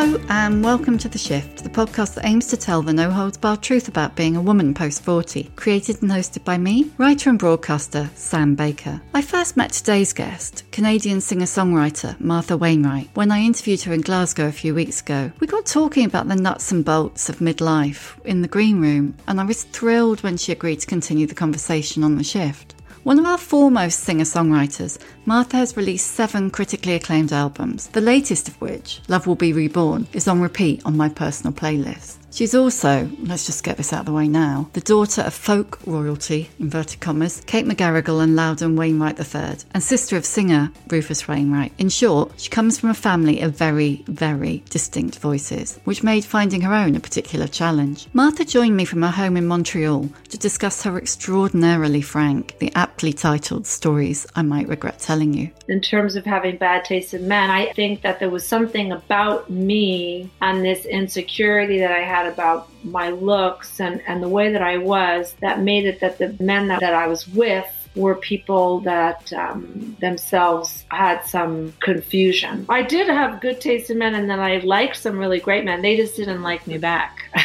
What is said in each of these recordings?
Hello, and welcome to The Shift, the podcast that aims to tell the no holds barred truth about being a woman post 40. Created and hosted by me, writer and broadcaster Sam Baker. I first met today's guest, Canadian singer songwriter Martha Wainwright, when I interviewed her in Glasgow a few weeks ago. We got talking about the nuts and bolts of midlife in the green room, and I was thrilled when she agreed to continue the conversation on The Shift. One of our foremost singer songwriters, Martha has released seven critically acclaimed albums, the latest of which, Love Will Be Reborn, is on repeat on my personal playlist. She's also, let's just get this out of the way now, the daughter of folk royalty, inverted commas, Kate McGarrigle and Loudon Wainwright III, and sister of singer Rufus Wainwright. In short, she comes from a family of very, very distinct voices, which made finding her own a particular challenge. Martha joined me from her home in Montreal to discuss her extraordinarily frank, the aptly titled Stories I Might Regret Telling You. in terms of having bad taste in men, I think that there was something about me and this insecurity that I had about my looks and, and the way that I was that made it that the men that, that I was with were people that um, themselves had some confusion. I did have good taste in men and then I liked some really great men. They just didn't like me back.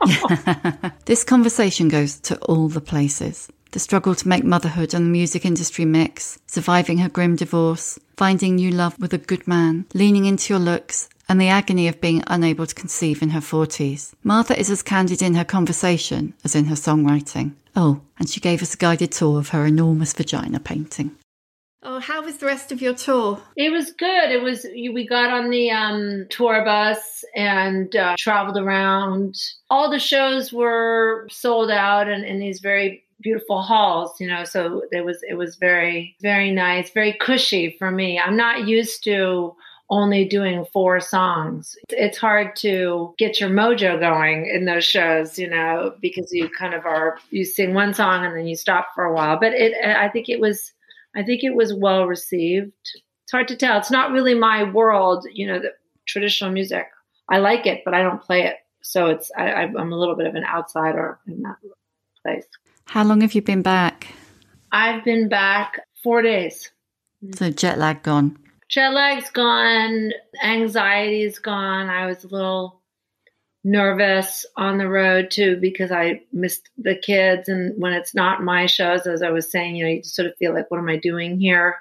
This conversation goes to all the places. The struggle to make motherhood and the music industry mix, surviving her grim divorce, finding new love with a good man, leaning into your looks, and the agony of being unable to conceive in her 40s. Martha is as candid in her conversation as in her songwriting. Oh, and she gave us a guided tour of her enormous vagina painting. Oh, how was the rest of your tour? It was good. It was we got on the um, tour bus and uh, traveled around. All the shows were sold out and in these very beautiful halls, you know. So it was it was very very nice, very cushy for me. I'm not used to only doing four songs. It's hard to get your mojo going in those shows, you know, because you kind of are you sing one song and then you stop for a while. But it I think it was I think it was well received. It's hard to tell. It's not really my world, you know, the traditional music. I like it, but I don't play it. So it's I, I'm a little bit of an outsider in that place. How long have you been back? I've been back four days. So jet lag gone. Jet lag's gone, anxiety's gone. I was a little nervous on the road too because I missed the kids. And when it's not my shows, as I was saying, you know, you sort of feel like, what am I doing here?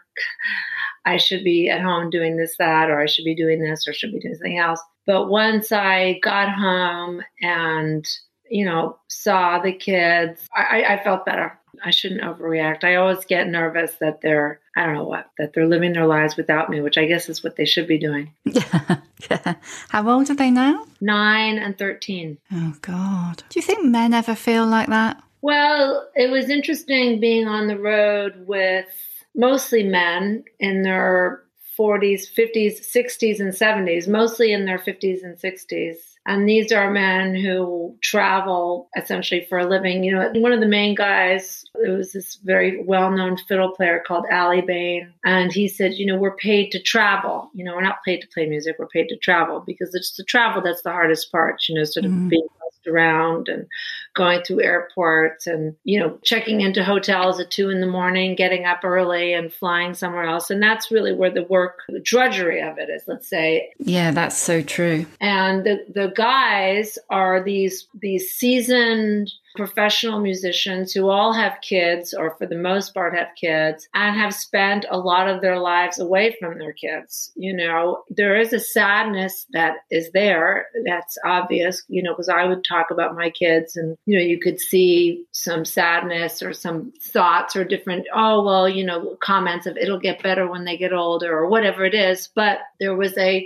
I should be at home doing this, that, or I should be doing this, or should be doing something else. But once I got home and, you know, saw the kids, I, I felt better. I shouldn't overreact. I always get nervous that they're, I don't know what, that they're living their lives without me, which I guess is what they should be doing. Yeah. How old are they now? Nine and 13. Oh, God. Do you think men ever feel like that? Well, it was interesting being on the road with mostly men in their 40s, 50s, 60s, and 70s, mostly in their 50s and 60s. And these are men who travel essentially for a living. You know, one of the main guys, it was this very well known fiddle player called Aly Bain. And he said, you know, we're paid to travel. You know, we're not paid to play music, we're paid to travel because it's the travel that's the hardest part, you know, sort of mm. being around and going through airports and you know checking into hotels at two in the morning getting up early and flying somewhere else. And that's really where the work the drudgery of it is let's say. Yeah that's so true. And the the guys are these these seasoned professional musicians who all have kids, or for the most part have kids, and have spent a lot of their lives away from their kids. You know, there is a sadness that is there that's obvious, you know, because I would talk about my kids and, you know, you could see some sadness or some thoughts or different, oh, well, you know, comments of it'll get better when they get older or whatever it is. But there was a,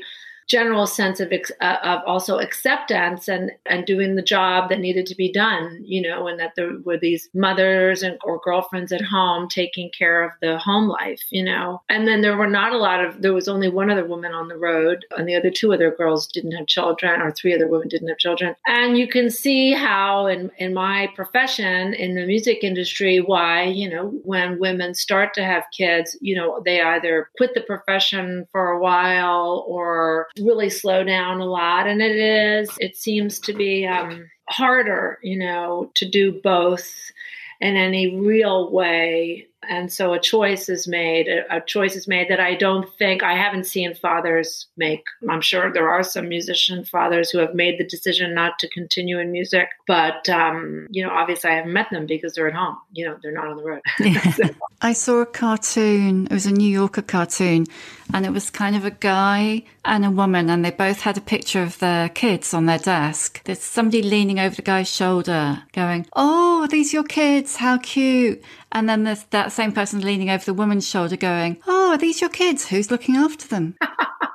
general sense of uh, of also acceptance and and doing the job that needed to be done you know and that there were these mothers and or girlfriends at home taking care of the home life you know. And then there were not a lot of there was only one other woman on the road and the other two other girls didn't have children or three other women didn't have children. And you can see how in in my profession in the music industry why you know when women start to have kids you know they either quit the profession for a while or really slow down a lot. And it is, it seems to be um, harder, you know, to do both in any real way and so a choice is made a, choice is made that i don't think i haven't seen fathers make. I'm sure there are some musician fathers who have made the decision not to continue in music but um, you know obviously i haven't met them because they're at home. You know they're not on the road. So. i saw a cartoon it was a new yorker cartoon and it was kind of a guy and a woman and they both had a picture of their kids on their desk. There's somebody leaning over the guy's shoulder going oh are these your kids? How cute and then there's that same person leaning over the woman's shoulder going, Oh, are these your kids? Who's looking after them?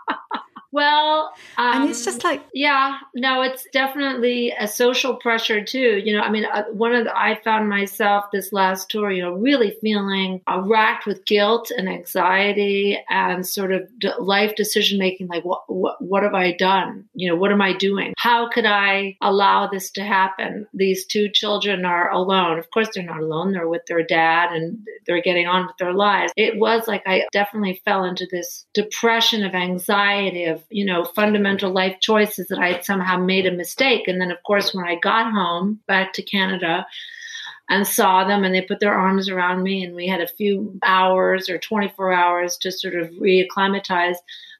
Well, um, and it's just like yeah, no, it's definitely a social pressure too. You know, I mean, uh, one of the, I found myself this last tour, you know, really feeling uh, racked with guilt and anxiety and sort of life decision making. Like, what, what, what have I done? You know, what am I doing? How could I allow this to happen? These two children are alone. Of course, they're not alone. They're with their dad and they're getting on with their lives. It was like I definitely fell into this depression of anxiety of you know, fundamental life choices that I had somehow made a mistake. And then, of course, when I got home back to Canada, and saw them and they put their arms around me and we had a few hours or 24 hours to sort of reacclimatize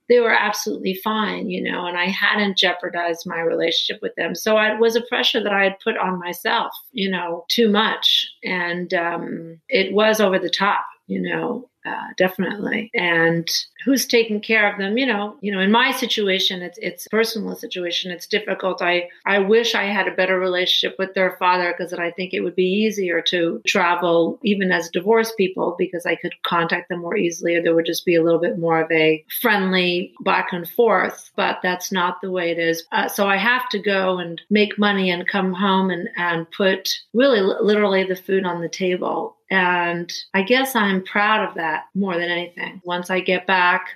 they were absolutely fine you know and i hadn't jeopardized my relationship with them. So it was a pressure that i had put on myself you know too much. And um, it was over the top you know uh, definitely. And who's taking care of them? You know, you know, in my situation, it's it's personal situation. It's difficult. I I wish I had a better relationship with their father because I think it would be easier to travel even as divorced people because I could contact them more easily, or there would just be a little bit more of a friendly back and forth. But that's not the way it is. Uh, so I have to go and make money and come home and and put really literally the food on the table and I guess I'm proud of that more than anything. Once I get back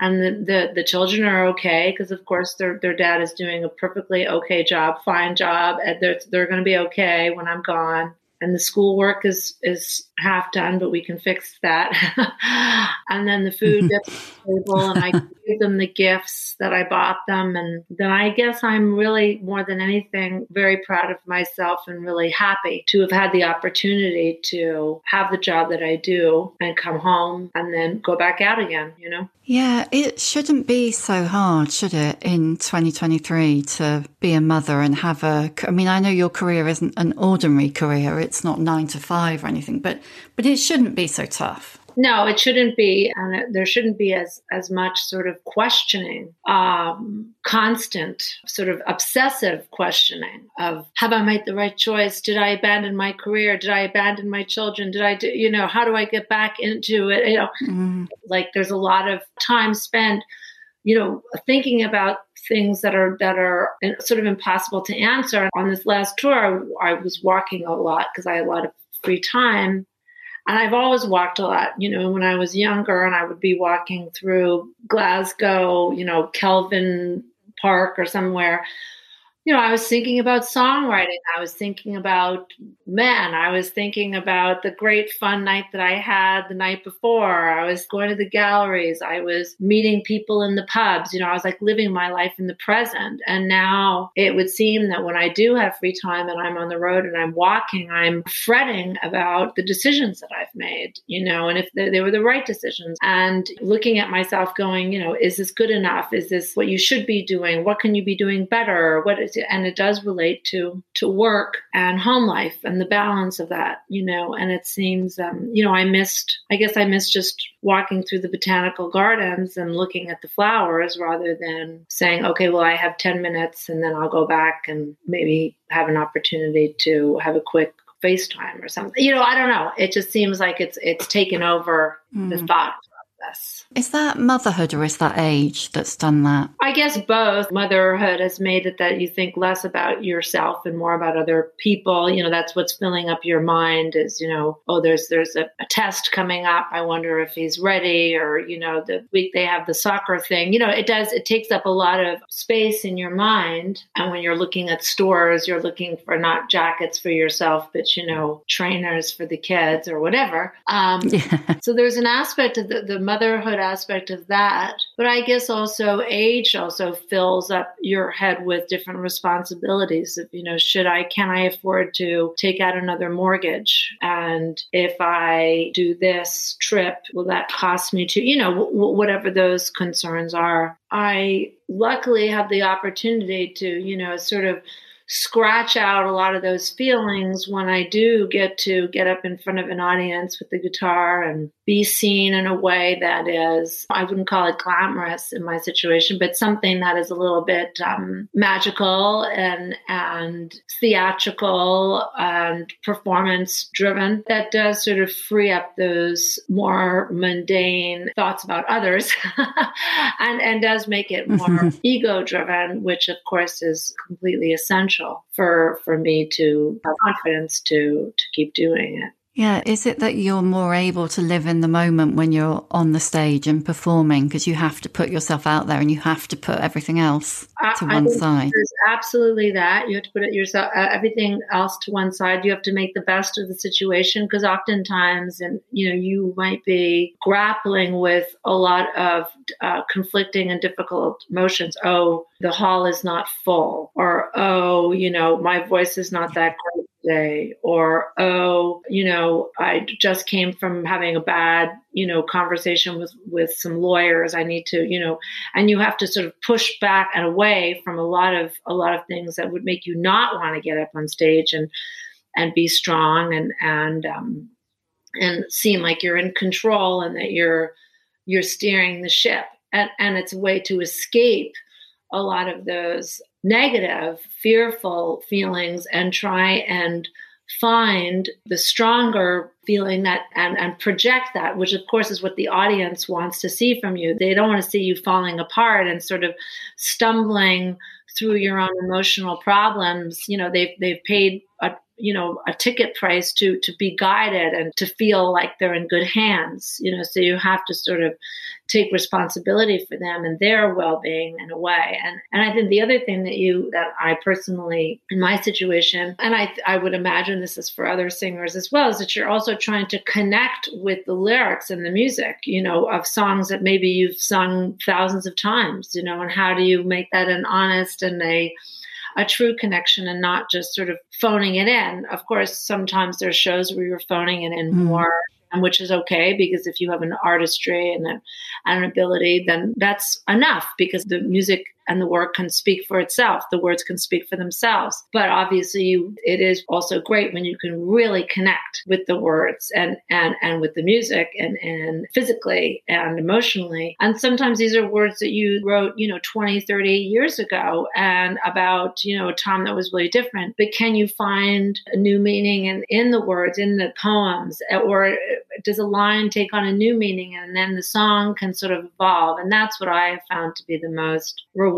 and the, the, the children are okay, because of course their, their dad is doing a perfectly okay job, fine job. And they're, they're going to be okay when I'm gone and the schoolwork is is half done, but we can fix that. and then the food gets the table, and I give them the gifts that I bought them, and then I guess I'm really more than anything very proud of myself and really happy to have had the opportunity to have the job that I do and come home and then go back out again. You know. Yeah, it shouldn't be so hard, should it, in 2023 to be a mother and have a. I mean, I know your career isn't an ordinary career, it's not nine to five or anything, but, but it shouldn't be so tough. No, it shouldn't be, and there shouldn't be as as much sort of questioning, um, constant sort of obsessive questioning of have I made the right choice? Did I abandon my career? Did I abandon my children? Did I do you know how do I get back into it? You know, mm. like there's a lot of time spent, you know, thinking about things that are that are sort of impossible to answer. On this last tour, I, I was walking a lot because I had a lot of free time and I've always walked a lot, you know, when I was younger and I would be walking through Glasgow, you know, Kelvin Park or somewhere. You know, I was thinking about songwriting. I was thinking about men. I was thinking about the great fun night that I had the night before. I was going to the galleries. I was meeting people in the pubs. You know, I was like living my life in the present. And now it would seem that when I do have free time and I'm on the road and I'm walking, I'm fretting about the decisions that I've made, you know, and if they, were the right decisions and looking at myself going, you know, is this good enough? Is this what you should be doing? What can you be doing better? What is and it does relate to to work and home life and the balance of that you know and it seems um, you know i missed i guess i missed just walking through the botanical gardens and looking at the flowers rather than saying okay well i have 10 minutes and then i'll go back and maybe have an opportunity to have a quick FaceTime or something. You know, I don't know. It just seems like it's it's taken over mm. the thought process. Is that motherhood or is that age that's done that? I guess both. Motherhood has made it that you think less about yourself and more about other people. You know, that's what's filling up your mind is, you know, oh, there's there's a, a test coming up. I wonder if he's ready or, you know, the week they have the soccer thing. You know, it does it takes up a lot of space in your mind. And when you're looking at stores, you're looking for not jackets for yourself, but you know, trainers for the kids or whatever. Um, yeah. so there's an aspect of the, the motherhood aspect of that. But I guess also age also fills up your head with different responsibilities you know, should I, can I afford to take out another mortgage? And if I do this trip, will that cost me to, you know, w- whatever those concerns are. I luckily have the opportunity to, you know, sort of scratch out a lot of those feelings when I do get to get up in front of an audience with the guitar and be seen in a way that is, I wouldn't call it glamorous in my situation, but something that is a little bit um, magical and, and theatrical and performance driven that does sort of free up those more mundane thoughts about others and, and does make it more ego driven, which of course is completely essential essential for for me to have confidence to to keep doing it. Yeah, is it that you're more able to live in the moment when you're on the stage and performing because you have to put yourself out there and you have to put everything else to I, one I side? Absolutely that. You have to put it yourself uh, everything else to one side. You have to make the best of the situation because oftentimes, and you know, you might be grappling with a lot of uh, conflicting and difficult emotions. Oh, the hall is not full, or oh, you know, my voice is not that great today or oh you know i just came from having a bad you know conversation with with some lawyers. I need to you know and you have to sort of push back and away from a lot of a lot of things that would make you not want to get up on stage and and be strong and and um and seem like you're in control and that you're you're steering the ship. And and it's a way to escape a lot of those negative, fearful feelings and try and find the stronger feeling that and, and project that, which of course is what the audience wants to see from you. They don't want to see you falling apart and sort of stumbling through your own emotional problems. You know, they've they've paid a you know a ticket price to to be guided and to feel like they're in good hands you know so you have to sort of take responsibility for them and their well-being in a way and and i think the other thing that you that i personally in my situation and i i would imagine this is for other singers as well is that you're also trying to connect with the lyrics and the music you know of songs that maybe you've sung thousands of times you know and how do you make that an honest and a a true connection and not just sort of phoning it in. Of course, sometimes there's shows where you're phoning it in mm. more which is okay because if you have an artistry and, a, and an ability, then that's enough because the music and the work can speak for itself. The words can speak for themselves. But obviously, you, it is also great when you can really connect with the words and and and with the music and and physically and emotionally. And sometimes these are words that you wrote, you know, 20, 30 years ago and about, you know, a time that was really different. But can you find a new meaning in, in the words, in the poems, or does a line take on a new meaning and then the song can sort of evolve and that's what i have found to be the most rewarding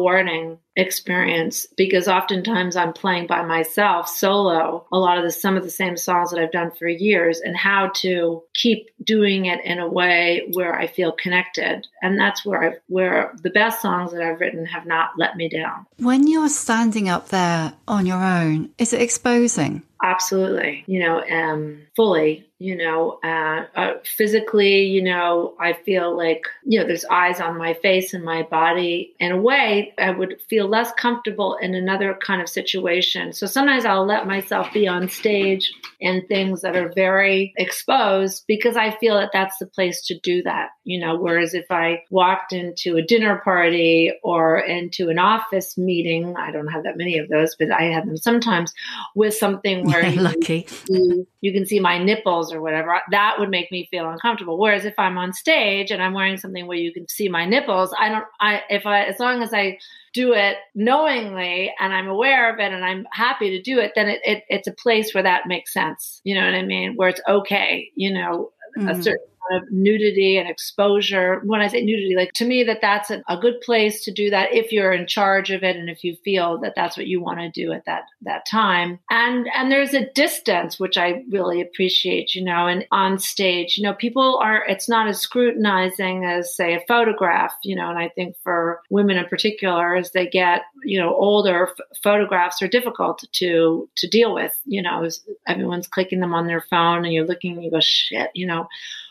experience because oftentimes i'm playing by myself solo a lot of the some of the same songs that i've done for years and how to keep doing it in a way where i feel connected. And that's where i where the best songs that i've written have not let me down. When you're standing up there on your own is it exposing? Absolutely. You know um fully you know uh, uh, physically you know i feel like you know there's eyes on my face and my body. In a way i would feel less comfortable in another kind of situation. So sometimes i'll let myself be on stage in things that are very exposed because i feel that that's the place to do that you know whereas if i walked into a dinner party or into an office meeting i don't have that many of those but i have them sometimes with something where yeah, lucky. you, you can see my nipples or whatever, that would make me feel uncomfortable. Whereas if I'm on stage and I'm wearing something where you can see my nipples, I don't, I, if I, as long as I do it knowingly and I'm aware of it and I'm happy to do it, then it, it it's a place where that makes sense. You know what I mean? Where it's okay, you know, mm-hmm. a certain of nudity and exposure. When I say nudity, like to me, that that's a, a, good place to do that if you're in charge of it and if you feel that that's what you want to do at that that time. And and there's a distance which I really appreciate, you know, and on stage, you know, people are. It's not as scrutinizing as say a photograph, you know. And I think for women in particular, as they get you know older, f- photographs are difficult to to deal with. You know, everyone's clicking them on their phone, and you're looking, and you go, shit, you know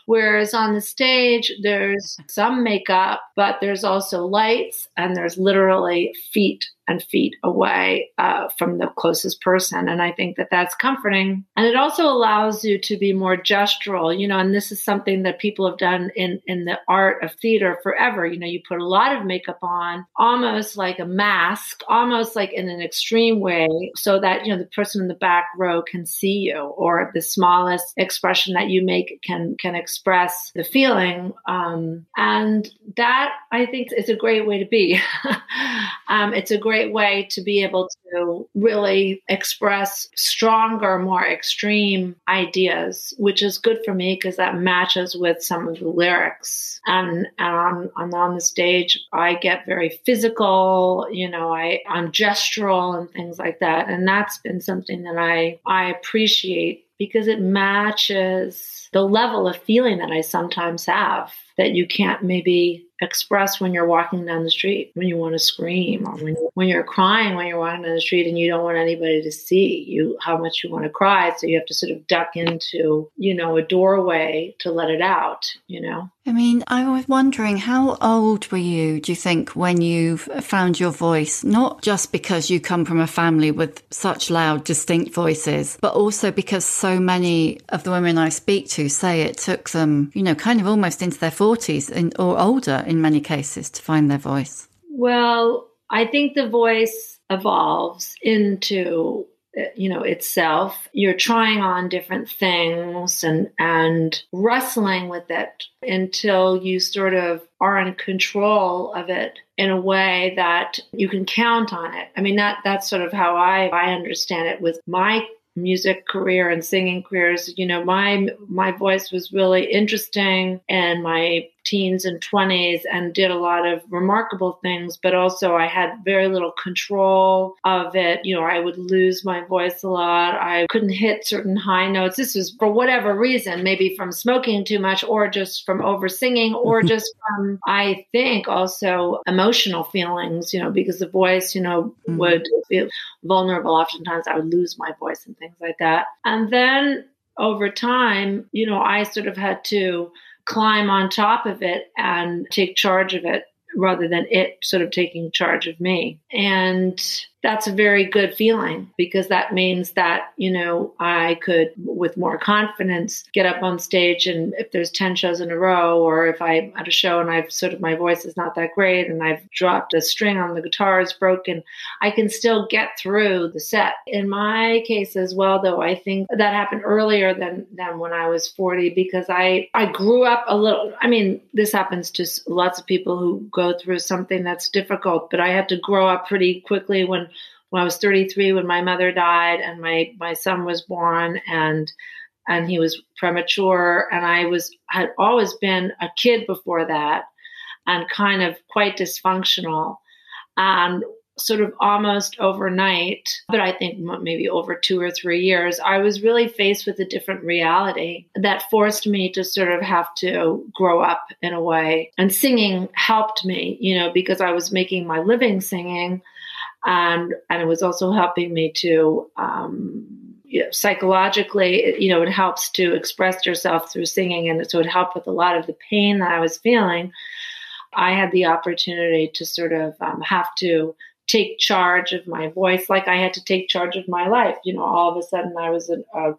Whereas on the stage, there's some makeup, but there's also lights and there's literally feet and feet away uh, from the closest person. And I think that that's comforting. And it also allows you to be more gestural, you know, and this is something that people have done in, in the art of theater forever. You know, you put a lot of makeup on, almost like a mask, almost like in an extreme way, so that, you know, the person in the back row can see you or the smallest expression that you make can, can express the feeling. Um, and that I think is a great way to be. um, it's a great great way to be able to really express stronger, more extreme ideas, which is good for me because that matches with some of the lyrics. And, and on, on, on the stage, I get very physical, you know, I, I'm gestural and things like that. And that's been something that I, I appreciate because it matches the level of feeling that I sometimes have that you can't maybe express when you're walking down the street, when you want to scream, or when, when you're crying when you're walking down the street and you don't want anybody to see you how much you want to cry. So you have to sort of duck into, you know, a doorway to let it out, you know? I mean, I was wondering how old were you, do you think, when you found your voice? Not just because you come from a family with such loud, distinct voices, but also because so many of the women I speak to say it took them, you know, kind of almost into their 40s in, or older in many cases to find their voice? Well, I think the voice evolves into you know itself. You're trying on different things and and wrestling with it until you sort of are in control of it in a way that you can count on it. I mean that that's sort of how i i understand it with my music career and singing careers. You know my my voice was really interesting and my teens and 20s and did a lot of remarkable things, but also I had very little control of it. You know, I would lose my voice a lot. I couldn't hit certain high notes. This was for whatever reason, maybe from smoking too much or just from over singing or just from, I think, also emotional feelings, you know, because the voice, you know, mm-hmm. would feel vulnerable. Oftentimes I would lose my voice and things like that. And then over time, you know, I sort of had to climb on top of it and take charge of it rather than it sort of taking charge of me. And that's a very good feeling because that means that, you know, I could, with more confidence, get up on stage. And if there's 10 shows in a row, or if I'm at a show and I've sort of my voice is not that great and I've dropped a string on the guitar is broken, I can still get through the set. In my case as well, though, I think that happened earlier than, than when I was 40 because I, I grew up a little. I mean, this happens to lots of people who go through something that's difficult, but I had to grow up pretty quickly when when I was 33 when my mother died and my my son was born and and he was premature and I was had always been a kid before that and kind of quite dysfunctional and sort of almost overnight, but I think maybe over two or three years, I was really faced with a different reality that forced me to sort of have to grow up in a way. And singing helped me, you know, because I was making my living singing and and it was also helping me to um, you know, psychologically, you know, it helps to express yourself through singing, and so it helped with a lot of the pain that I was feeling. I had the opportunity to sort of um, have to take charge of my voice, like I had to take charge of my life. You know, all of a sudden I was a, a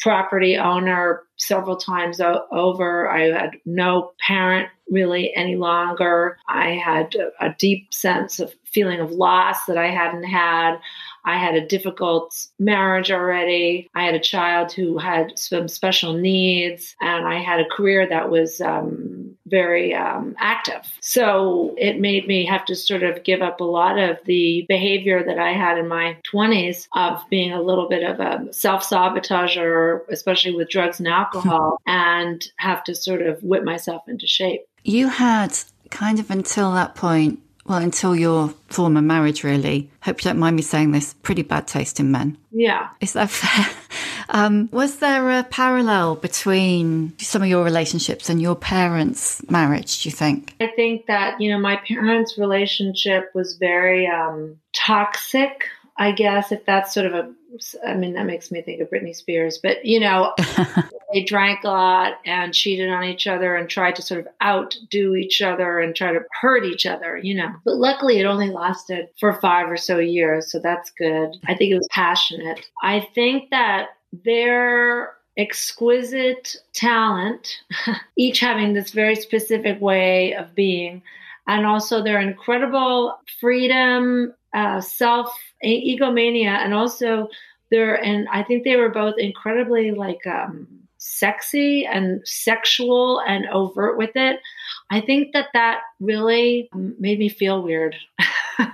property owner several times o- over. I had no parent really any longer. I had a, deep sense of feeling of loss that I hadn't had. I had a difficult marriage already. I had a child who had some special needs, and I had a career that was um, very um, active. So it made me have to sort of give up a lot of the behavior that I had in my 20s of being a little bit of a self sabotager, especially with drugs and alcohol, and have to sort of whip myself into shape. You had kind of until that point well, until your former marriage, really. Hope you don't mind me saying this. Pretty bad taste in men. Yeah. Is that fair? Um, was there a parallel between some of your relationships and your parents' marriage, do you think? I think that, you know, my parents' relationship was very um, toxic, I guess, if that's sort of a I mean, that makes me think of Britney Spears, but you know, they drank a lot and cheated on each other and tried to sort of outdo each other and try to hurt each other, you know. But luckily, it only lasted for five or so years, so that's good. I think it was passionate. I think that their exquisite talent, each having this very specific way of being, and also their incredible freedom, uh, self egomania, and also they're and I think they were both incredibly like um, sexy and sexual and overt with it. I think that that really made me feel weird, and,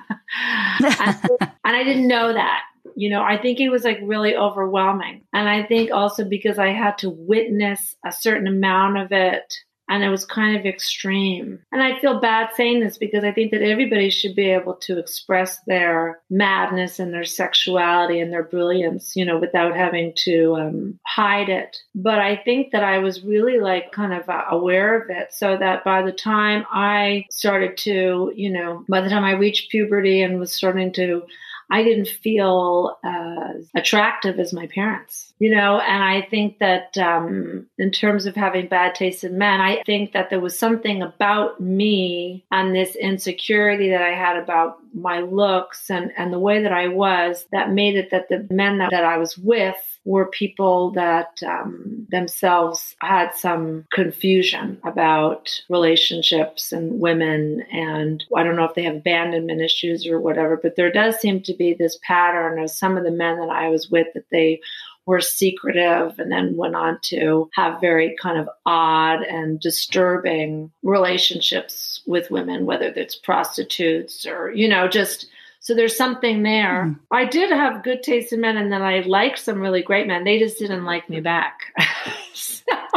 and I didn't know that you know, I think it was like really overwhelming. And I think also because I had to witness a certain amount of it and it was kind of extreme. And I feel bad saying this because I think that everybody should be able to express their madness and their sexuality and their brilliance, you know, without having to um, hide it. But I think that I was really like kind of uh, aware of it so that by the time I started to, you know, by the time I reached puberty and was starting to I didn't feel as attractive as my parents, you know. And I think that um, in terms of having bad taste in men, I think that there was something about me and this insecurity that I had about my looks and, and the way that I was that made it that the men that, that I was with were people that um, themselves had some confusion about relationships and women. And I don't know if they have abandonment issues or whatever, but there does seem to be this pattern of some of the men that I was with that they were secretive and then went on to have very kind of odd and disturbing relationships with women, whether it's prostitutes or, you know, just so there's something there. Mm. I did have good taste in men, and then I liked some really great men. They just didn't like me back. so,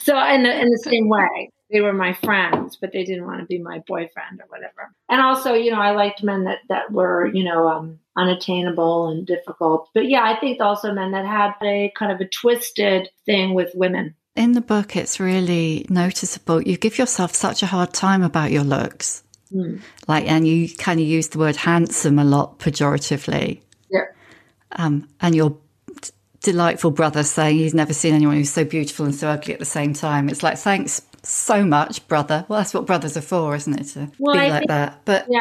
so in the, in the same way, they were my friends, but they didn't want to be my boyfriend or whatever. And also, you know, I liked men that that were, you know, um, unattainable and difficult. But yeah, I think also men that had a kind of a twisted thing with women. In the book, it's really noticeable. You give yourself such a hard time about your looks. Mm. Like, and you kind of use the word handsome a lot pejoratively. Yeah. Um, and your d- delightful brother saying he's never seen anyone who's so beautiful and so ugly at the same time. It's like, thanks so much, brother. Well, that's what brothers are for, isn't it? To well, be I like think, that. But yeah,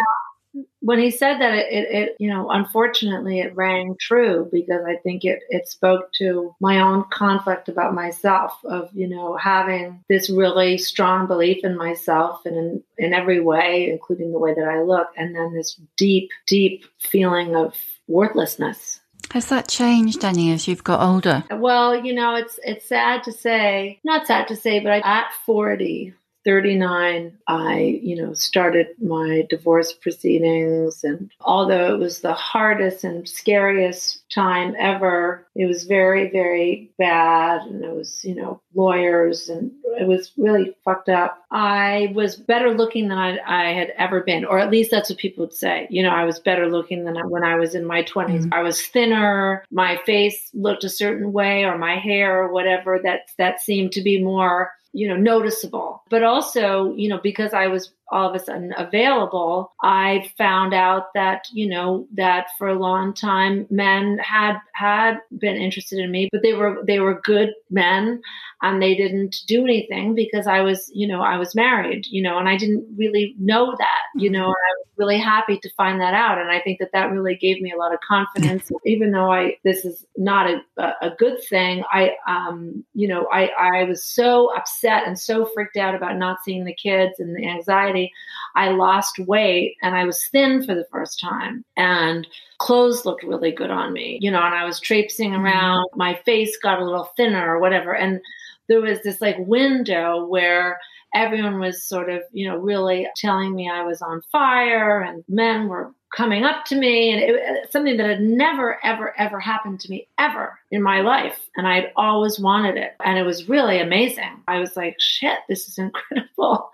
when he said that, it, it, you know, unfortunately, it rang true because I think it, it spoke to my own conflict about myself of, you know, having this really strong belief in myself and in, in every way, including the way that I look, and then this deep, deep feeling of worthlessness. Has that changed any as you've got older? Well, you know, it's it's sad to say, not sad to say, but I, at 40, 39, I, you know, started my divorce proceedings. And although it was the hardest and scariest time ever, it was very, very bad. And it was, you know, lawyers and it was really fucked up. I was better looking than I, I had ever been, or at least that's what people would say. You know, I was better looking than I, when I was in my 20s. Mm-hmm. I was thinner, my face looked a certain way, or my hair, or whatever. That that seemed to be more you know noticeable. But also you know because i was all of a sudden available i found out that you know that for a long time men had had been interested in me but they were they were good men and they didn't do anything because i was you know i was married you know and i didn't really know that you know and i was really happy to find that out. And i think that that really gave me a lot of confidence. Even though i this is not a, a good thing i um you know i i was so upset and so freaked out about not seeing the kids and the anxiety i lost weight and i was thin for the first time and clothes looked really good on me you know and i was traipsing mm-hmm. around my face got a little thinner or whatever and there was this like window where everyone was sort of, you know, really telling me I was on fire and men were coming up to me and it, uh, something that had never ever ever happened to me ever in my life and i had always wanted it and it was really amazing. I was like shit this is incredible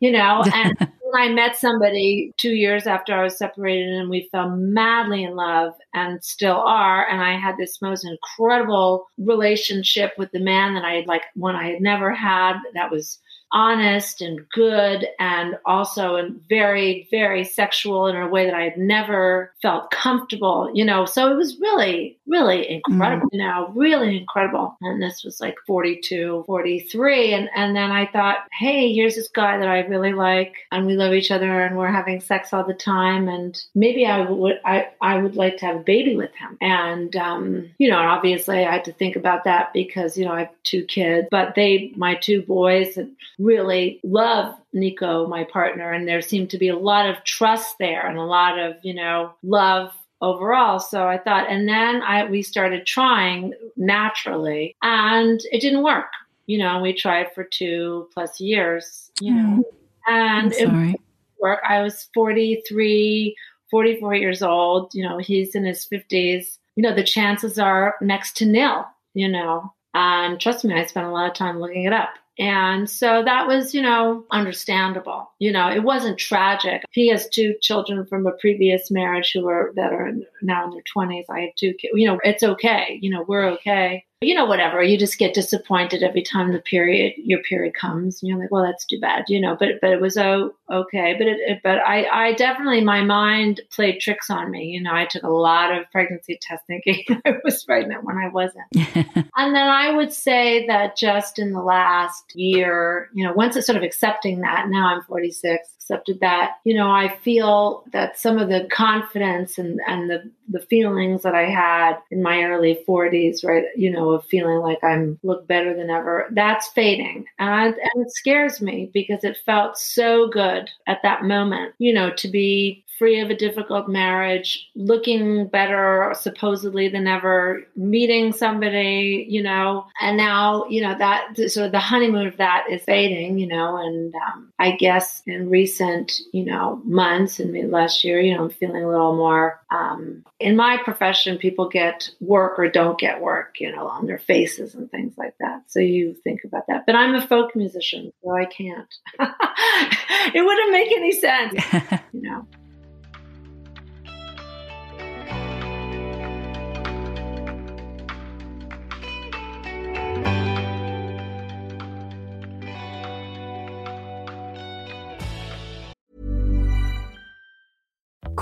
you know? And i met somebody two years after i was separated and we fell madly in love and still are and i had this most incredible relationship with the man that i had like one i had never had that was honest and good and also and very very sexual in a way that i had never felt comfortable you know? So it was really really incredible mm. know really incredible. And this was like 42 43 and and then i thought hey here's this guy that i really like and we love each other and we're having sex all the time and maybe i would i i would like to have a baby with him. And um you know obviously i had to think about that because you know i have two kids but they my two boys really love Nico, my partner, and there seemed to be a lot of trust there and a lot of, you know, love overall. So I thought, and then I we started trying naturally, and it didn't work. You know, we tried for two plus years. You know, mm. and it work. I was 43, 44 years old. You know, he's in his 50s. You know, the chances are next to nil. You know, and trust me, I spent a lot of time looking it up. And so that was, you know, understandable. You know, it wasn't tragic. He has two children from a previous marriage who are that are now in their 20s. I have two kids. You know, it's okay. You know, we're okay you know, whatever. You just get disappointed every time the period, your period comes, and you're like, well, that's too bad, you know. But but it was oh okay. But it, it, but I I definitely my mind played tricks on me. You know, I took a lot of pregnancy tests thinking I was pregnant when I wasn't. and then I would say that just in the last year, you know, once it's sort of accepting that, now I'm 46 accepted that, you know, I feel that some of the confidence and, and the, the feelings that I had in my early 40s, right, you know, of feeling like I'm look better than ever, that's fading. And, and it scares me because it felt so good at that moment, you know, to be free of a difficult marriage, looking better supposedly than ever, meeting somebody, you know, and now, you know, that so the honeymoon of that is fading, you know, and um, I guess in recent, you know, months and maybe last year, you know, I'm feeling a little more. Um, in my profession, people get work or don't get work, you know, on their faces and things like that. So you think about that. But I'm a folk musician, so I can't. it wouldn't make any sense, you know.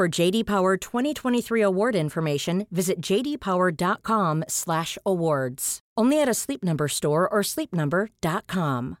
For JD Power 2023 award information, visit jdpower.com/awards. Only at a Sleep Number store or sleepnumber.com.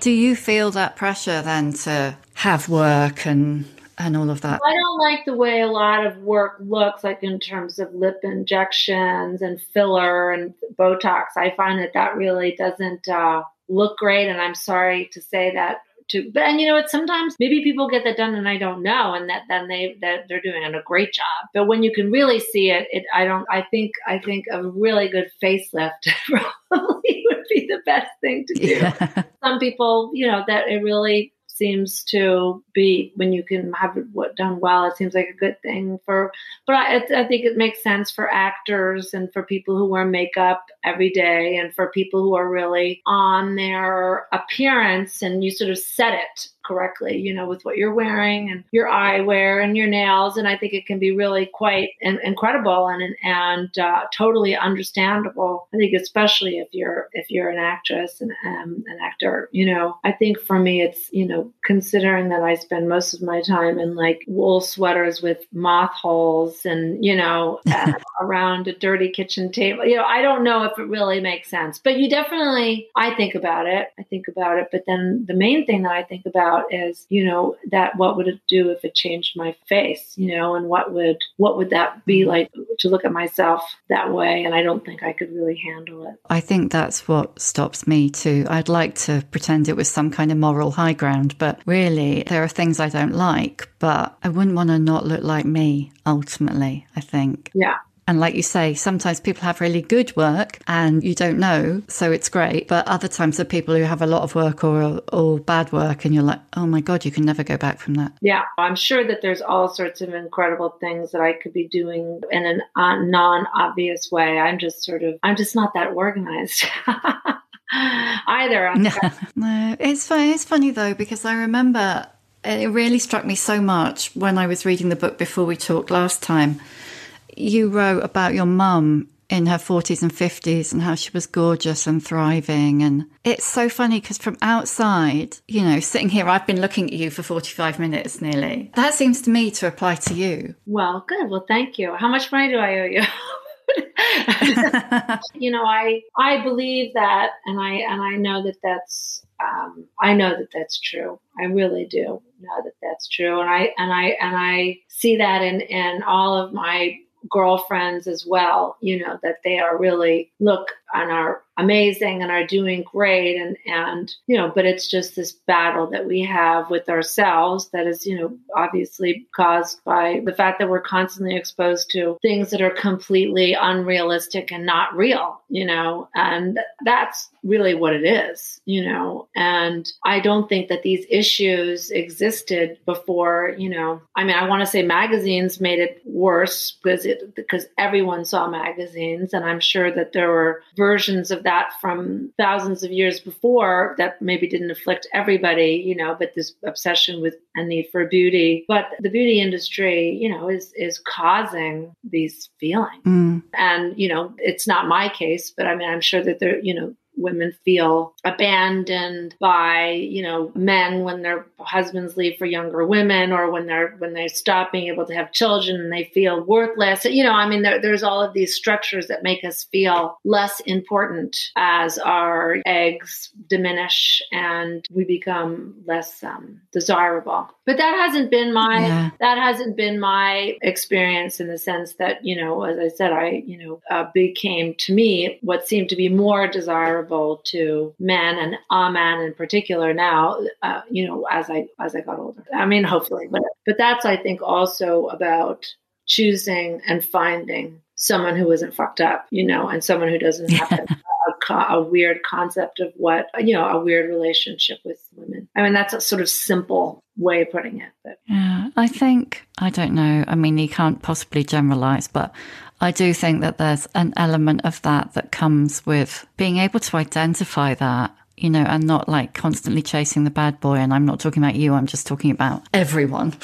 Do you feel that pressure then to have work and and all of that? I don't like the way a lot of work looks, like in terms of lip injections and filler and Botox. I find that that really doesn't uh, look great, and I'm sorry to say that. To, but and you know what? Sometimes maybe people get that done, and I don't know, and that then they that they're doing a great job. But when you can really see it, it I don't. I think I think a really good facelift probably would be the best thing to do. Yeah. Some people, you know, that it really seems to be when you can have it done well it seems like a good thing for but I, I think it makes sense for actors and for people who wear makeup every day and for people who are really on their appearance and you sort of set it correctly you know with what you're wearing and your eyewear and your nails and i think it can be really quite in- incredible and and uh, totally understandable. I think especially if you're if you're an actress and um, an actor you know i think for me it's you know considering that i spend most of my time in like wool sweaters with moth holes and you know uh, around a dirty kitchen table you know i don't know if it really makes sense but you definitely i think about it i think about it but then the main thing that i think about is you know that what would it do if it changed my face you know and what would what would that be mm-hmm. like to look at myself that way and i don't think i could really handle it I think that's what stops me too. I'd like to pretend it was some kind of moral high ground, but really, there are things I don't like, but I wouldn't want to not look like me ultimately, I think. yeah And like you say, sometimes people have really good work and you don't know, so it's great. But other times there are people who have a lot of work or, or bad work, and you're like, oh my God, you can never go back from that. Yeah, I'm sure that there's all sorts of incredible things that I could be doing in a uh, non-obvious way. I'm just sort of, I'm just not that organized either. No, no, it's funny. It's funny though because I remember it really struck me so much when I was reading the book before we talked last time. You wrote about your mum in her 40s and 50s and how she was gorgeous and thriving. And it's so funny because from outside, you know, sitting here, I've been looking at you for 45 minutes nearly. That seems to me to apply to you. Well, good. Well, thank you. How much money do I owe you? you know, I I believe that, and I and I know that that's um, I know that that's true. I really do know that that's true, and I and I and I see that in in all of my girlfriends as well. You know that they are really look and are amazing and are doing great. And and you know but it's just this battle that we have with ourselves that is you know obviously caused by the fact that we're constantly exposed to things that are completely unrealistic and not real you know? And that's really what it is you know? And i don't think that these issues existed before you know? I mean i want to say magazines made it worse because it because everyone saw magazines and i'm sure that there were versions of that from thousands of years before that maybe didn't afflict everybody, you know, but this obsession with a need for beauty. But the beauty industry, you know, is is causing these feelings. Mm. And, you know, it's not my case, but I mean I'm sure that there, you know, women feel abandoned by, you know, men when their husbands leave for younger women or when they're when they stop being able to have children and they feel worthless. You know, I mean there, there's all of these structures that make us feel less important as our eggs diminish and we become less um, desirable. But that hasn't been my yeah. that hasn't been my experience in the sense that you know, as I said, I you know uh, became to me what seemed to be more desirable to men and a man in particular now. Uh, you know, as I as I got older. I mean, hopefully, but but that's I think also about choosing and finding someone who isn't fucked up, you know, and someone who doesn't have a, a, a, weird concept of what, you know, a weird relationship with women. I mean, that's a sort of simple way of putting it. But. Yeah, I think, I don't know. I mean, you can't possibly generalize, but I do think that there's an element of that that comes with being able to identify that you know, and not like constantly chasing the bad boy. And I'm not talking about you, I'm just talking about everyone.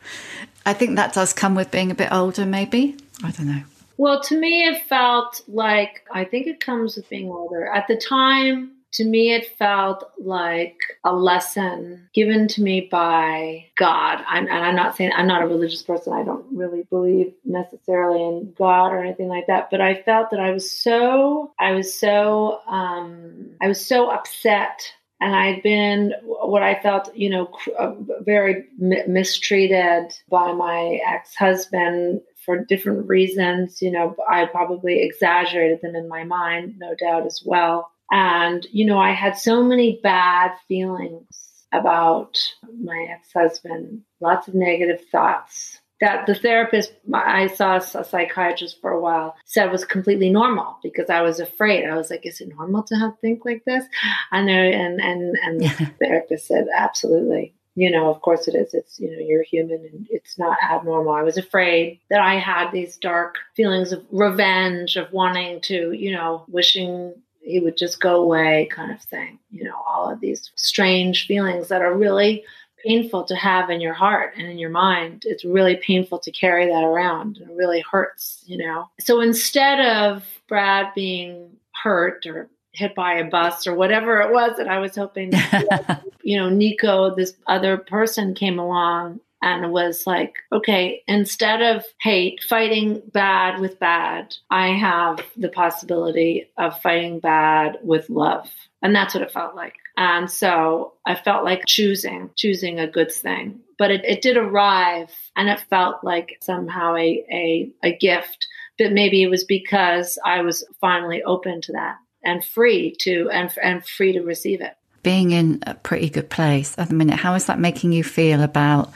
I think that does come with being a bit older, maybe. I don't know. Well, to me, it felt like I think it comes with being older. At the time, to me, it felt like a lesson given to me by God. I'm, and I'm not saying I'm not a religious person. I don't really believe necessarily in God or anything like that. But I felt that I was so, I was so, um, I was so upset and I'd been what I felt, you know, uh, very mistreated by my ex husband for different reasons. You know, I probably exaggerated them in my mind, no doubt as well. And, you know, I had so many bad feelings about my ex husband, lots of negative thoughts that the therapist I saw a psychiatrist for a while said was completely normal because I was afraid. I was like, "Is it normal to have think like this?" And there, and and and the therapist said, "Absolutely." You know, of course it is. It's you know, you're human and it's not abnormal. I was afraid that I had these dark feelings of revenge, of wanting to, you know, wishing he would just go away, kind of thing. You know, all of these strange feelings that are really painful to have in your heart and in your mind. It's really painful to carry that around. and It really hurts, you know. So instead of Brad being hurt or hit by a bus or whatever it was that I was hoping, you know, Nico, this other person came along and was like, okay, instead of hate, fighting bad with bad, I have the possibility of fighting bad with love. And that's what it felt like. And so I felt like choosing, choosing a good thing. But it, it did arrive and it felt like somehow a, a, a gift. But maybe it was because I was finally open to that and free to and, and free to receive it. Being in a pretty good place at the minute, how is that making you feel about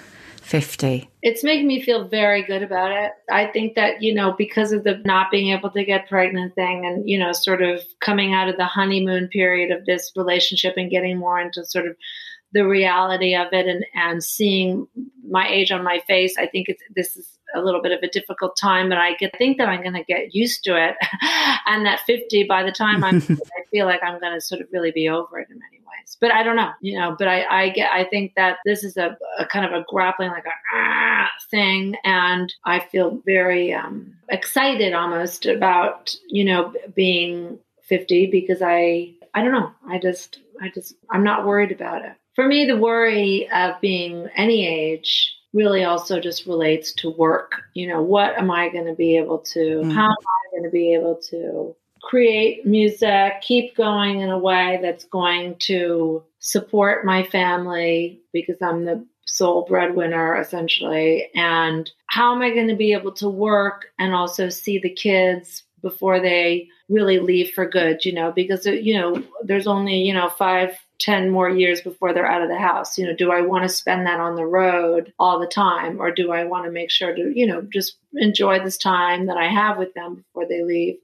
50? It's making me feel very good about it. I think that, you know, because of the not being able to get pregnant thing and, you know, sort of coming out of the honeymoon period of this relationship and getting more into sort of the reality of it and, and seeing my age on my face, I think it's, this is a little bit of a difficult time, but I think that I'm going to get used to it. and that 50, by the time I'm, I feel like I'm going to sort of really be over it in many but I don't know, you know, but I, I get, I think that this is a, a kind of a grappling, like a ah, thing. And I feel very um, excited almost about, you know, being 50 because I, I don't know. I just, I just, I'm not worried about it. For me, the worry of being any age really also just relates to work. You know, what am I going to be able to, mm-hmm. how am I going to be able to create music, keep going in a way that's going to support my family because I'm the sole breadwinner essentially. And how am I going to be able to work and also see the kids before they really leave for good, you know, because, uh, you know, there's only, you know, five, ten more years before they're out of the house. You know, do I want to spend that on the road all the time or do I want to make sure to, you know, just enjoy this time that I have with them before they leave?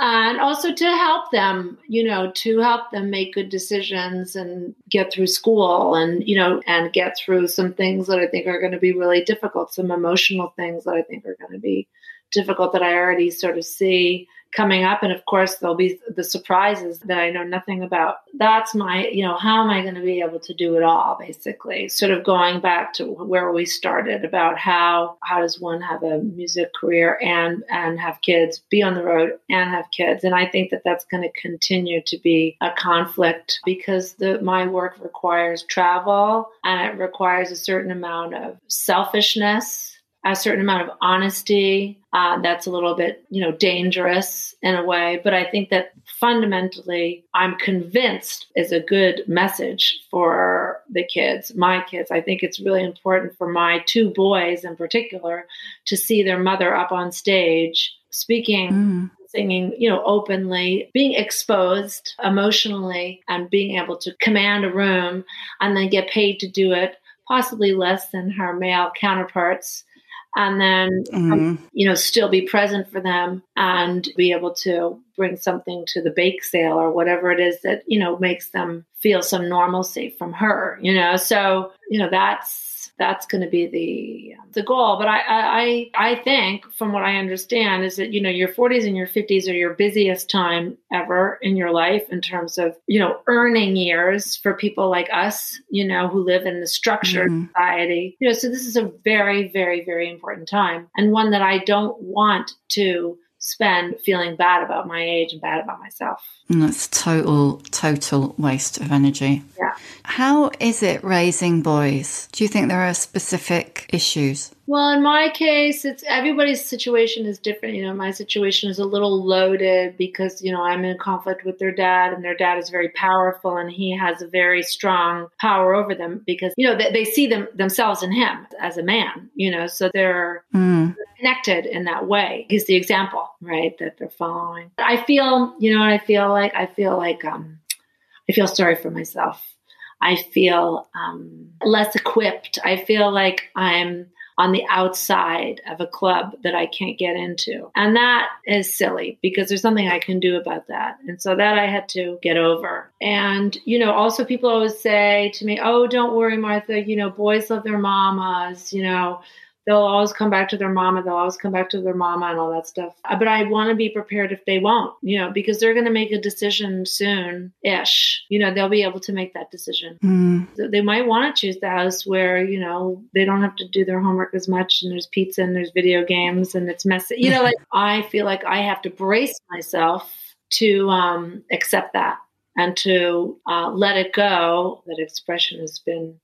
And also to help them you know to help them make good decisions and get through school and you know and get through some things that i think are going to be really difficult some emotional things that i think are going to be difficult that i already sort of see coming up. And of course, there'll be the surprises that I know nothing about. That's my, you know, how am I going to be able to do it all, basically? Sort of going back to where we started about how, how does one have a music career and, and have kids, be on the road and have kids. And I think that that's going to continue to be a conflict because the, my work requires travel and it requires a certain amount of selfishness a certain amount of honesty. Uh, that's a little bit, you know, dangerous in a way. But I think that fundamentally, I'm convinced is a good message for the kids, my kids. I think it's really important for my two boys in particular to see their mother up on stage speaking. Mm. Singing, you know, openly, being exposed emotionally, and being able to command a room and then get paid to do it, possibly less than her male counterparts and then mm-hmm. um, you know still be present for them and be able to bring something to the bake sale or whatever it is that you know makes them feel some normalcy from her you know so you know that's that's going to be the the goal. But I, I I think, from what I understand, is that you know your 40s and your 50s are your busiest time ever in your life in terms of you know earning years for people like us, you know, who live in the structured mm-hmm. society. You know, so this is a very, very, very important time, and one that I don't want to spend feeling bad about my age and bad about myself. And that's total, total waste of energy. Yeah. How is it raising boys? Do you think there are specific issues? Well, in my case, it's everybody's situation is different. You know, my situation is a little loaded because, you know, I'm in conflict with their dad and their dad is very powerful and he has a very strong power over them because, you know, they, they see them themselves in him as a man, you know, so they're mm. connected in that way. He's the example, right, that they're following. I feel, you know, I feel like, I feel like, um, I feel sorry for myself. I feel um, less equipped. I feel like I'm on the outside of a club that I can't get into. And that is silly because there's something I can do about that. And so that I had to get over. And, you know, also people always say to me, oh, don't worry, Martha, you know, boys love their mamas, you know, they'll always come back to their mama they'll always come back to their mama and all that stuff. Uh, but i want to be prepared if they won't you know because they're going to make a decision soon ish you know they'll be able to make that decision. Mm. they might want to choose the house where you know they don't have to do their homework as much and there's pizza and there's video games and it's messy. You know like i feel like i have to brace myself to um, accept that and to uh, let it go. That expression has been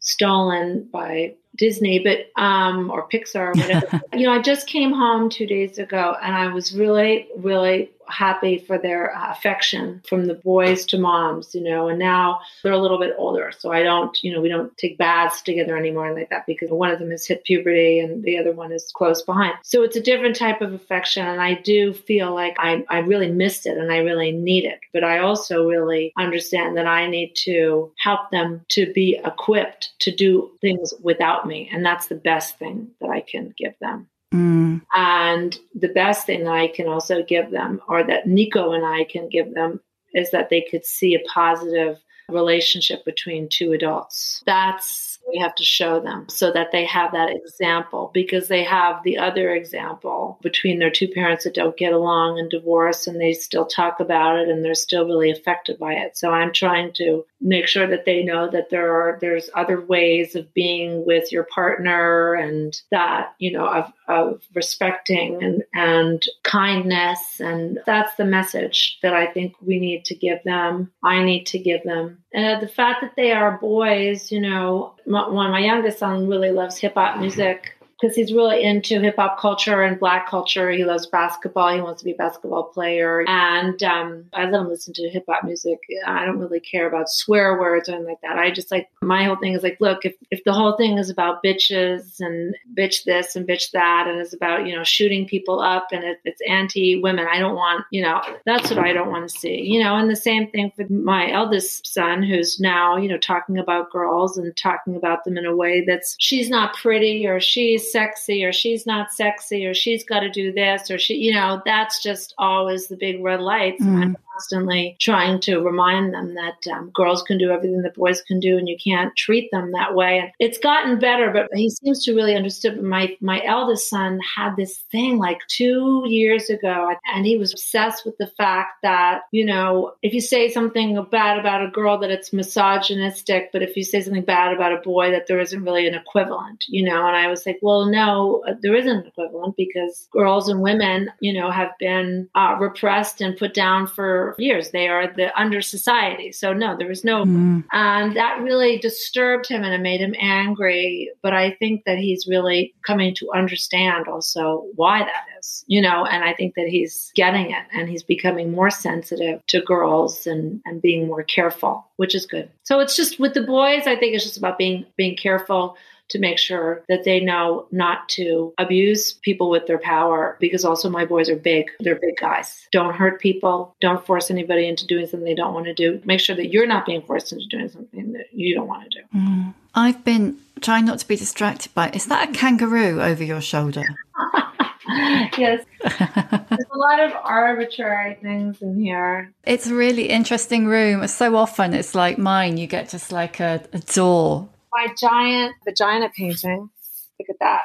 stolen by Disney, but um, or Pixar, or whatever. you know, I just came home two days ago, and I was really, really happy for their uh, affection from the boys to moms, you know, and now they're a little bit older. So I don't, you know, we don't take baths together anymore like that because one of them has hit puberty and the other one is close behind. So it's a different type of affection. And I do feel like I, I really missed it and I really need it. But I also really understand that I need to help them to be equipped to do things without me. And that's the best thing that I can give them. Mm. And the best thing I can also give them, or that Nico and I can give them, is that they could see a positive relationship between two adults. That's we have to show them so that they have that example because they have the other example between their two parents that don't get along and divorce and they still talk about it and they're still really affected by it. So I'm trying to make sure that they know that there are there's other ways of being with your partner and that, you know, of, of respecting and, and kindness. And that's the message that I think we need to give them. I need to give them. And the fact that they are boys, you know, one my youngest son really loves hip hop music because he's really into hip hop culture and black culture. He loves basketball. He wants to be a basketball player. And um, I let him listen to hip hop music. I don't really care about swear words or anything like that. I just like my whole thing is like, look, if, if the whole thing is about bitches and bitch this and bitch that, and it's about, you know, shooting people up and it, it's anti women, I don't want, you know, that's what I don't want to see, you know, and the same thing for my eldest son who's now, you know, talking about girls and talking about them in a way that's she's not pretty or she's sexy or she's not sexy or she's got to do this or she, you know, that's just always the big red lights. Mm. Constantly trying to remind them that um, girls can do everything that boys can do and you can't treat them that way. And it's gotten better, but he seems to really understood. My, my eldest son had this thing like two years ago, and he was obsessed with the fact that, you know, if you say something bad about a girl, that it's misogynistic, but if you say something bad about a boy, that there isn't really an equivalent, you know? And I was like, well, no, there isn't an equivalent because girls and women, you know, have been uh, repressed and put down for years. They are the under society. So, no, there was no. Mm. And that really disturbed him and it made him angry. But I think that he's really coming to understand also why that is, you know, and I think that he's getting it and he's becoming more sensitive to girls and, and being more careful, which is good. So it's just with the boys, I think it's just about being being careful to make sure that they know not to abuse people with their power because also my boys are big. They're big guys. Don't hurt people. Don't force anybody into doing something they don't want to do. Make sure that you're not being forced into doing something that you don't want to do. Mm. I've been trying not to be distracted by is that a kangaroo over your shoulder? yes. There's a lot of arbitrary things in here. It's a really interesting room. So often it's like mine, you get just like a, a door my giant vagina painting. Look at that.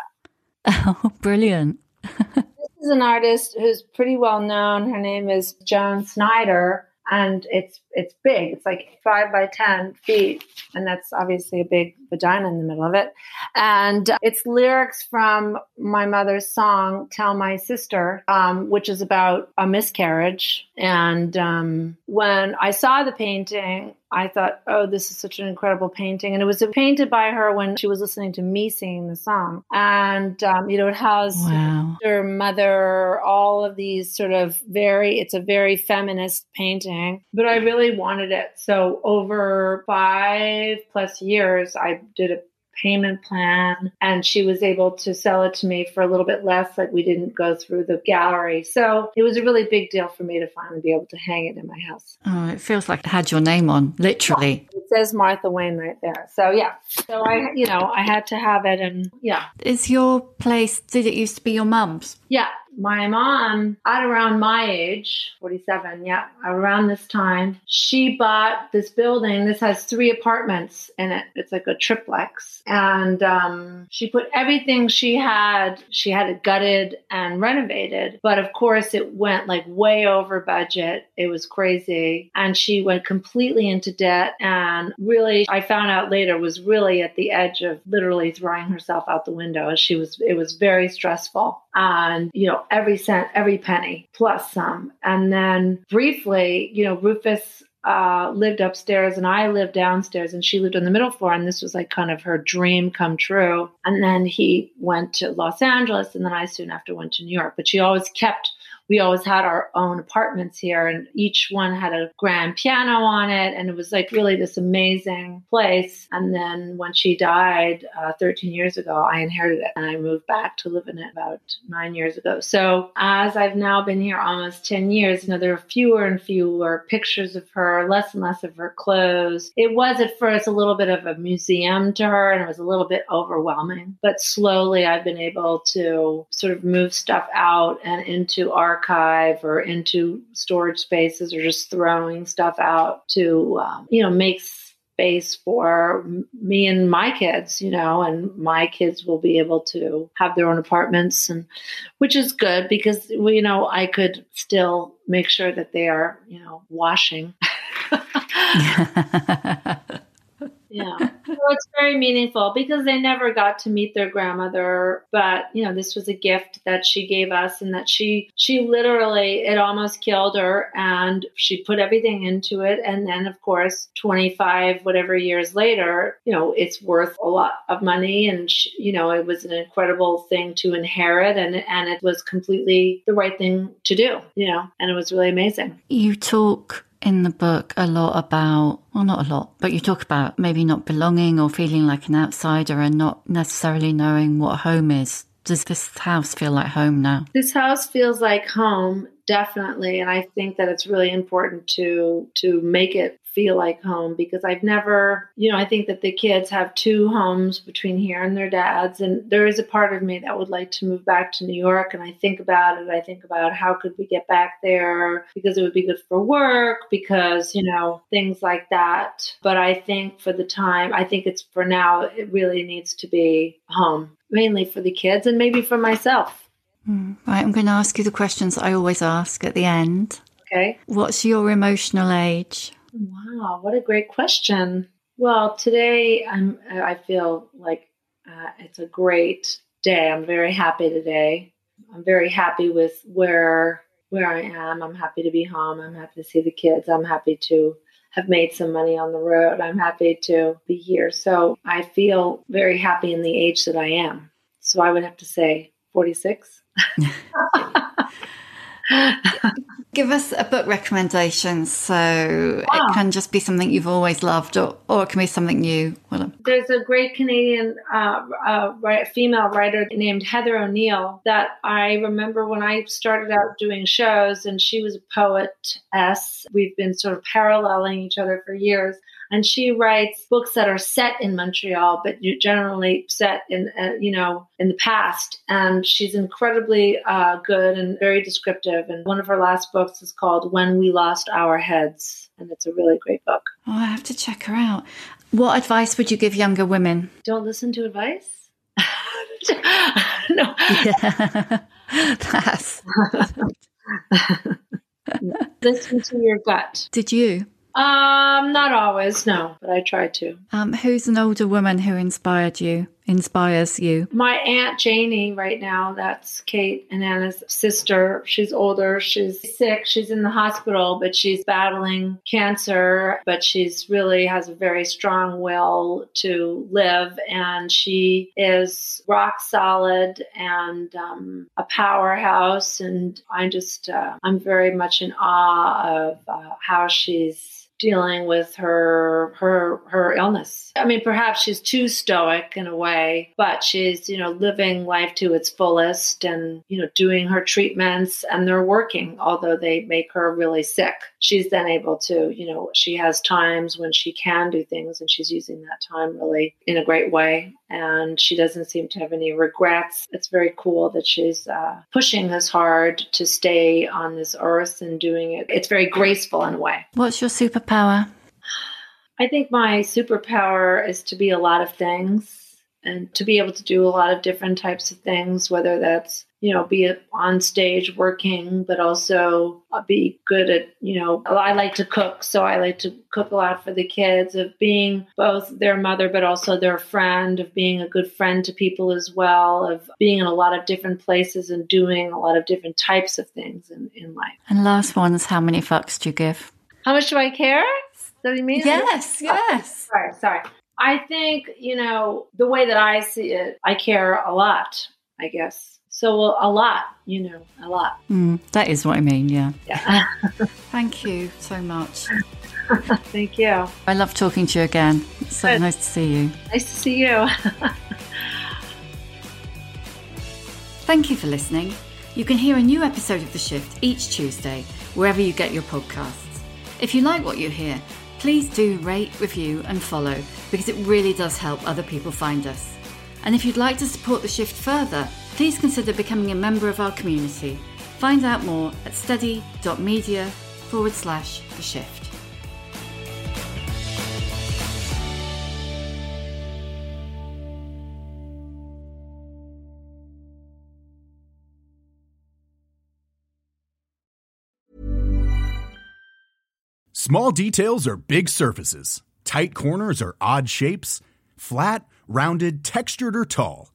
Oh, brilliant. this is an artist who's pretty well known. Her name is Joan Snyder, and it's it's big. It's like five by ten feet, and that's obviously a big vagina in the middle of it. And it's lyrics from my mother's song "Tell My Sister," um, which is about a miscarriage. And um, when I saw the painting, I thought, oh, this is such an incredible painting. And it was painted by her when she was listening to me singing the song. And, um, you know, it has wow. her mother, all of these sort of very, it's a very feminist painting, but I really wanted it. So over five plus years, I did a payment plan and she was able to sell it to me for a little bit less like we didn't go through the gallery. So it was a really big deal for me to finally be able to hang it in my house. Oh it feels like it had your name on literally. Yeah, it says martha wayne right there. So yeah. So i you know i had to have it and yeah. Is your place did it used to be your mum's? Yeah my mom, at around my age, 47, yeah, around this time, she bought this building. This has three apartments in it. It's like a triplex. And um, she put everything she had, she had it gutted and renovated. But of course, it went like way over budget. It was crazy. And she went completely into debt. And really, I found out later, was really at the edge of literally throwing herself out the window. She was, it was very stressful. And, you know, every cent, every penny plus some. And then briefly, you know, Rufus uh, lived upstairs and I lived downstairs and she lived on the middle floor. And this was like kind of her dream come true. And then he went to Los Angeles and then I soon after went to New York. But she always kept we always had our own apartments here and each one had a grand piano on it and it was like really this amazing place. And then when she died uh, 13 years ago i inherited it and i moved back to live in it about nine years ago. So as i've now been here almost 10 years you know there are fewer and fewer pictures of her less and less of her clothes. It was at first a little bit of a museum to her and it was a little bit overwhelming but slowly i've been able to sort of move stuff out and into our archive or into storage spaces or just throwing stuff out to, um, you know, make space for me and my kids, you know, and my kids will be able to have their own apartments and which is good because you know, I could still make sure that they are, you know, washing. yeah. So it's very meaningful because they never got to meet their grandmother, but you know, this was a gift that she gave us and that she she literally it almost killed her and she put everything into it and then of course 25 whatever years later, you know, it's worth a lot of money and she, you know, it was an incredible thing to inherit and and it was completely the right thing to do, you know, and it was really amazing. You talk in the book a lot about, well, not a lot, but you talk about maybe not belonging or feeling like an outsider and not necessarily knowing what home is. Does this house feel like home now? This house feels like home, definitely. And I think that it's really important to to make it feel like home because I've never, you know, I think that the kids have two homes between here and their dad's. And there is a part of me that would like to move back to New York. And I think about it. I think about how could we get back there because it would be good for work, because, you know, things like that. But I think for the time, I think it's for now, it really needs to be home, mainly for the kids and maybe for myself. Mm. Right, I'm going to ask you the questions I always ask at the end. Okay. What's your emotional age? Wow, what a great question. Well, today I'm I feel like uh, it's a great day. I'm very happy today. I'm very happy with where where I am. I'm happy to be home. I'm happy to see the kids. I'm happy to have made some money on the road. I'm happy to be here. So I feel very happy in the age that I am. So I would have to say 46. Give us a book recommendation. So it can just be something you've always loved, or, or it can be something new. Well, There's a great Canadian uh, uh, female writer named Heather O'Neill that I remember when I started out doing shows, and she was a poetess. We've been sort of paralleling each other for years and she writes books that are set in Montreal, but generally set in uh, you know in the past. And she's incredibly uh, good and very descriptive. And one of her last books is called "When We Lost Our Heads," and it's a really great book. Oh, I have to check her out. What advice would you give younger women? Don't listen to advice. no. Yeah. That's. listen to your gut. Did you? Um, not always, no, but I try to. Um, who's an older woman who inspired you? Inspires you? My aunt Janie, right now. That's Kate and Anna's sister. She's older. She's sick. She's in the hospital, but she's battling cancer. But she's really has a very strong will to live, and she is rock solid and um, a powerhouse. And I'm just, uh, I'm very much in awe of uh, how she's dealing with her her her illness. I mean, perhaps she's too stoic in a way, but she's you know living life to its fullest and you know doing her treatments and they're working. Although they make her really sick, she's then able to you know she has times when she can do things and she's using that time really in a great way. And she doesn't seem to have any regrets. It's very cool that she's uh, pushing this hard to stay on this earth and doing it. It's very graceful in a way. What's your superpower? I think my superpower is to be a lot of things and to be able to do a lot of different types of things, whether that's, you know, be on stage working, but also uh, be good at, you know, I like to cook. So I like to cook a lot for the kids, of being both their mother, but also their friend, of being a good friend to people as well, of being in a lot of different places and doing a lot of different types of things in, in life. And last one is how many fucks do you give? How much do I care? Is that what you mean? Yes, yes. Oh, sorry, sorry. I think, you know, the way that I see it, I care a lot, I guess. So a lot, you know, a lot. Mm, that is what I mean, yeah. Yeah. Thank you so much. Thank you. I love talking to you again. It's so Good. nice to see you. Nice to see you. Thank you for listening. You can hear a new episode of The Shift each Tuesday, wherever you get your podcasts. If you like what you hear, please do rate, review, and follow because it really does help other people find us. And if you'd like to support the shift further, please consider becoming a member of our community. Find out more at steady.media forward slash the shift. Small details are big surfaces. Tight corners are odd shapes. Flat, rounded, textured, or tall.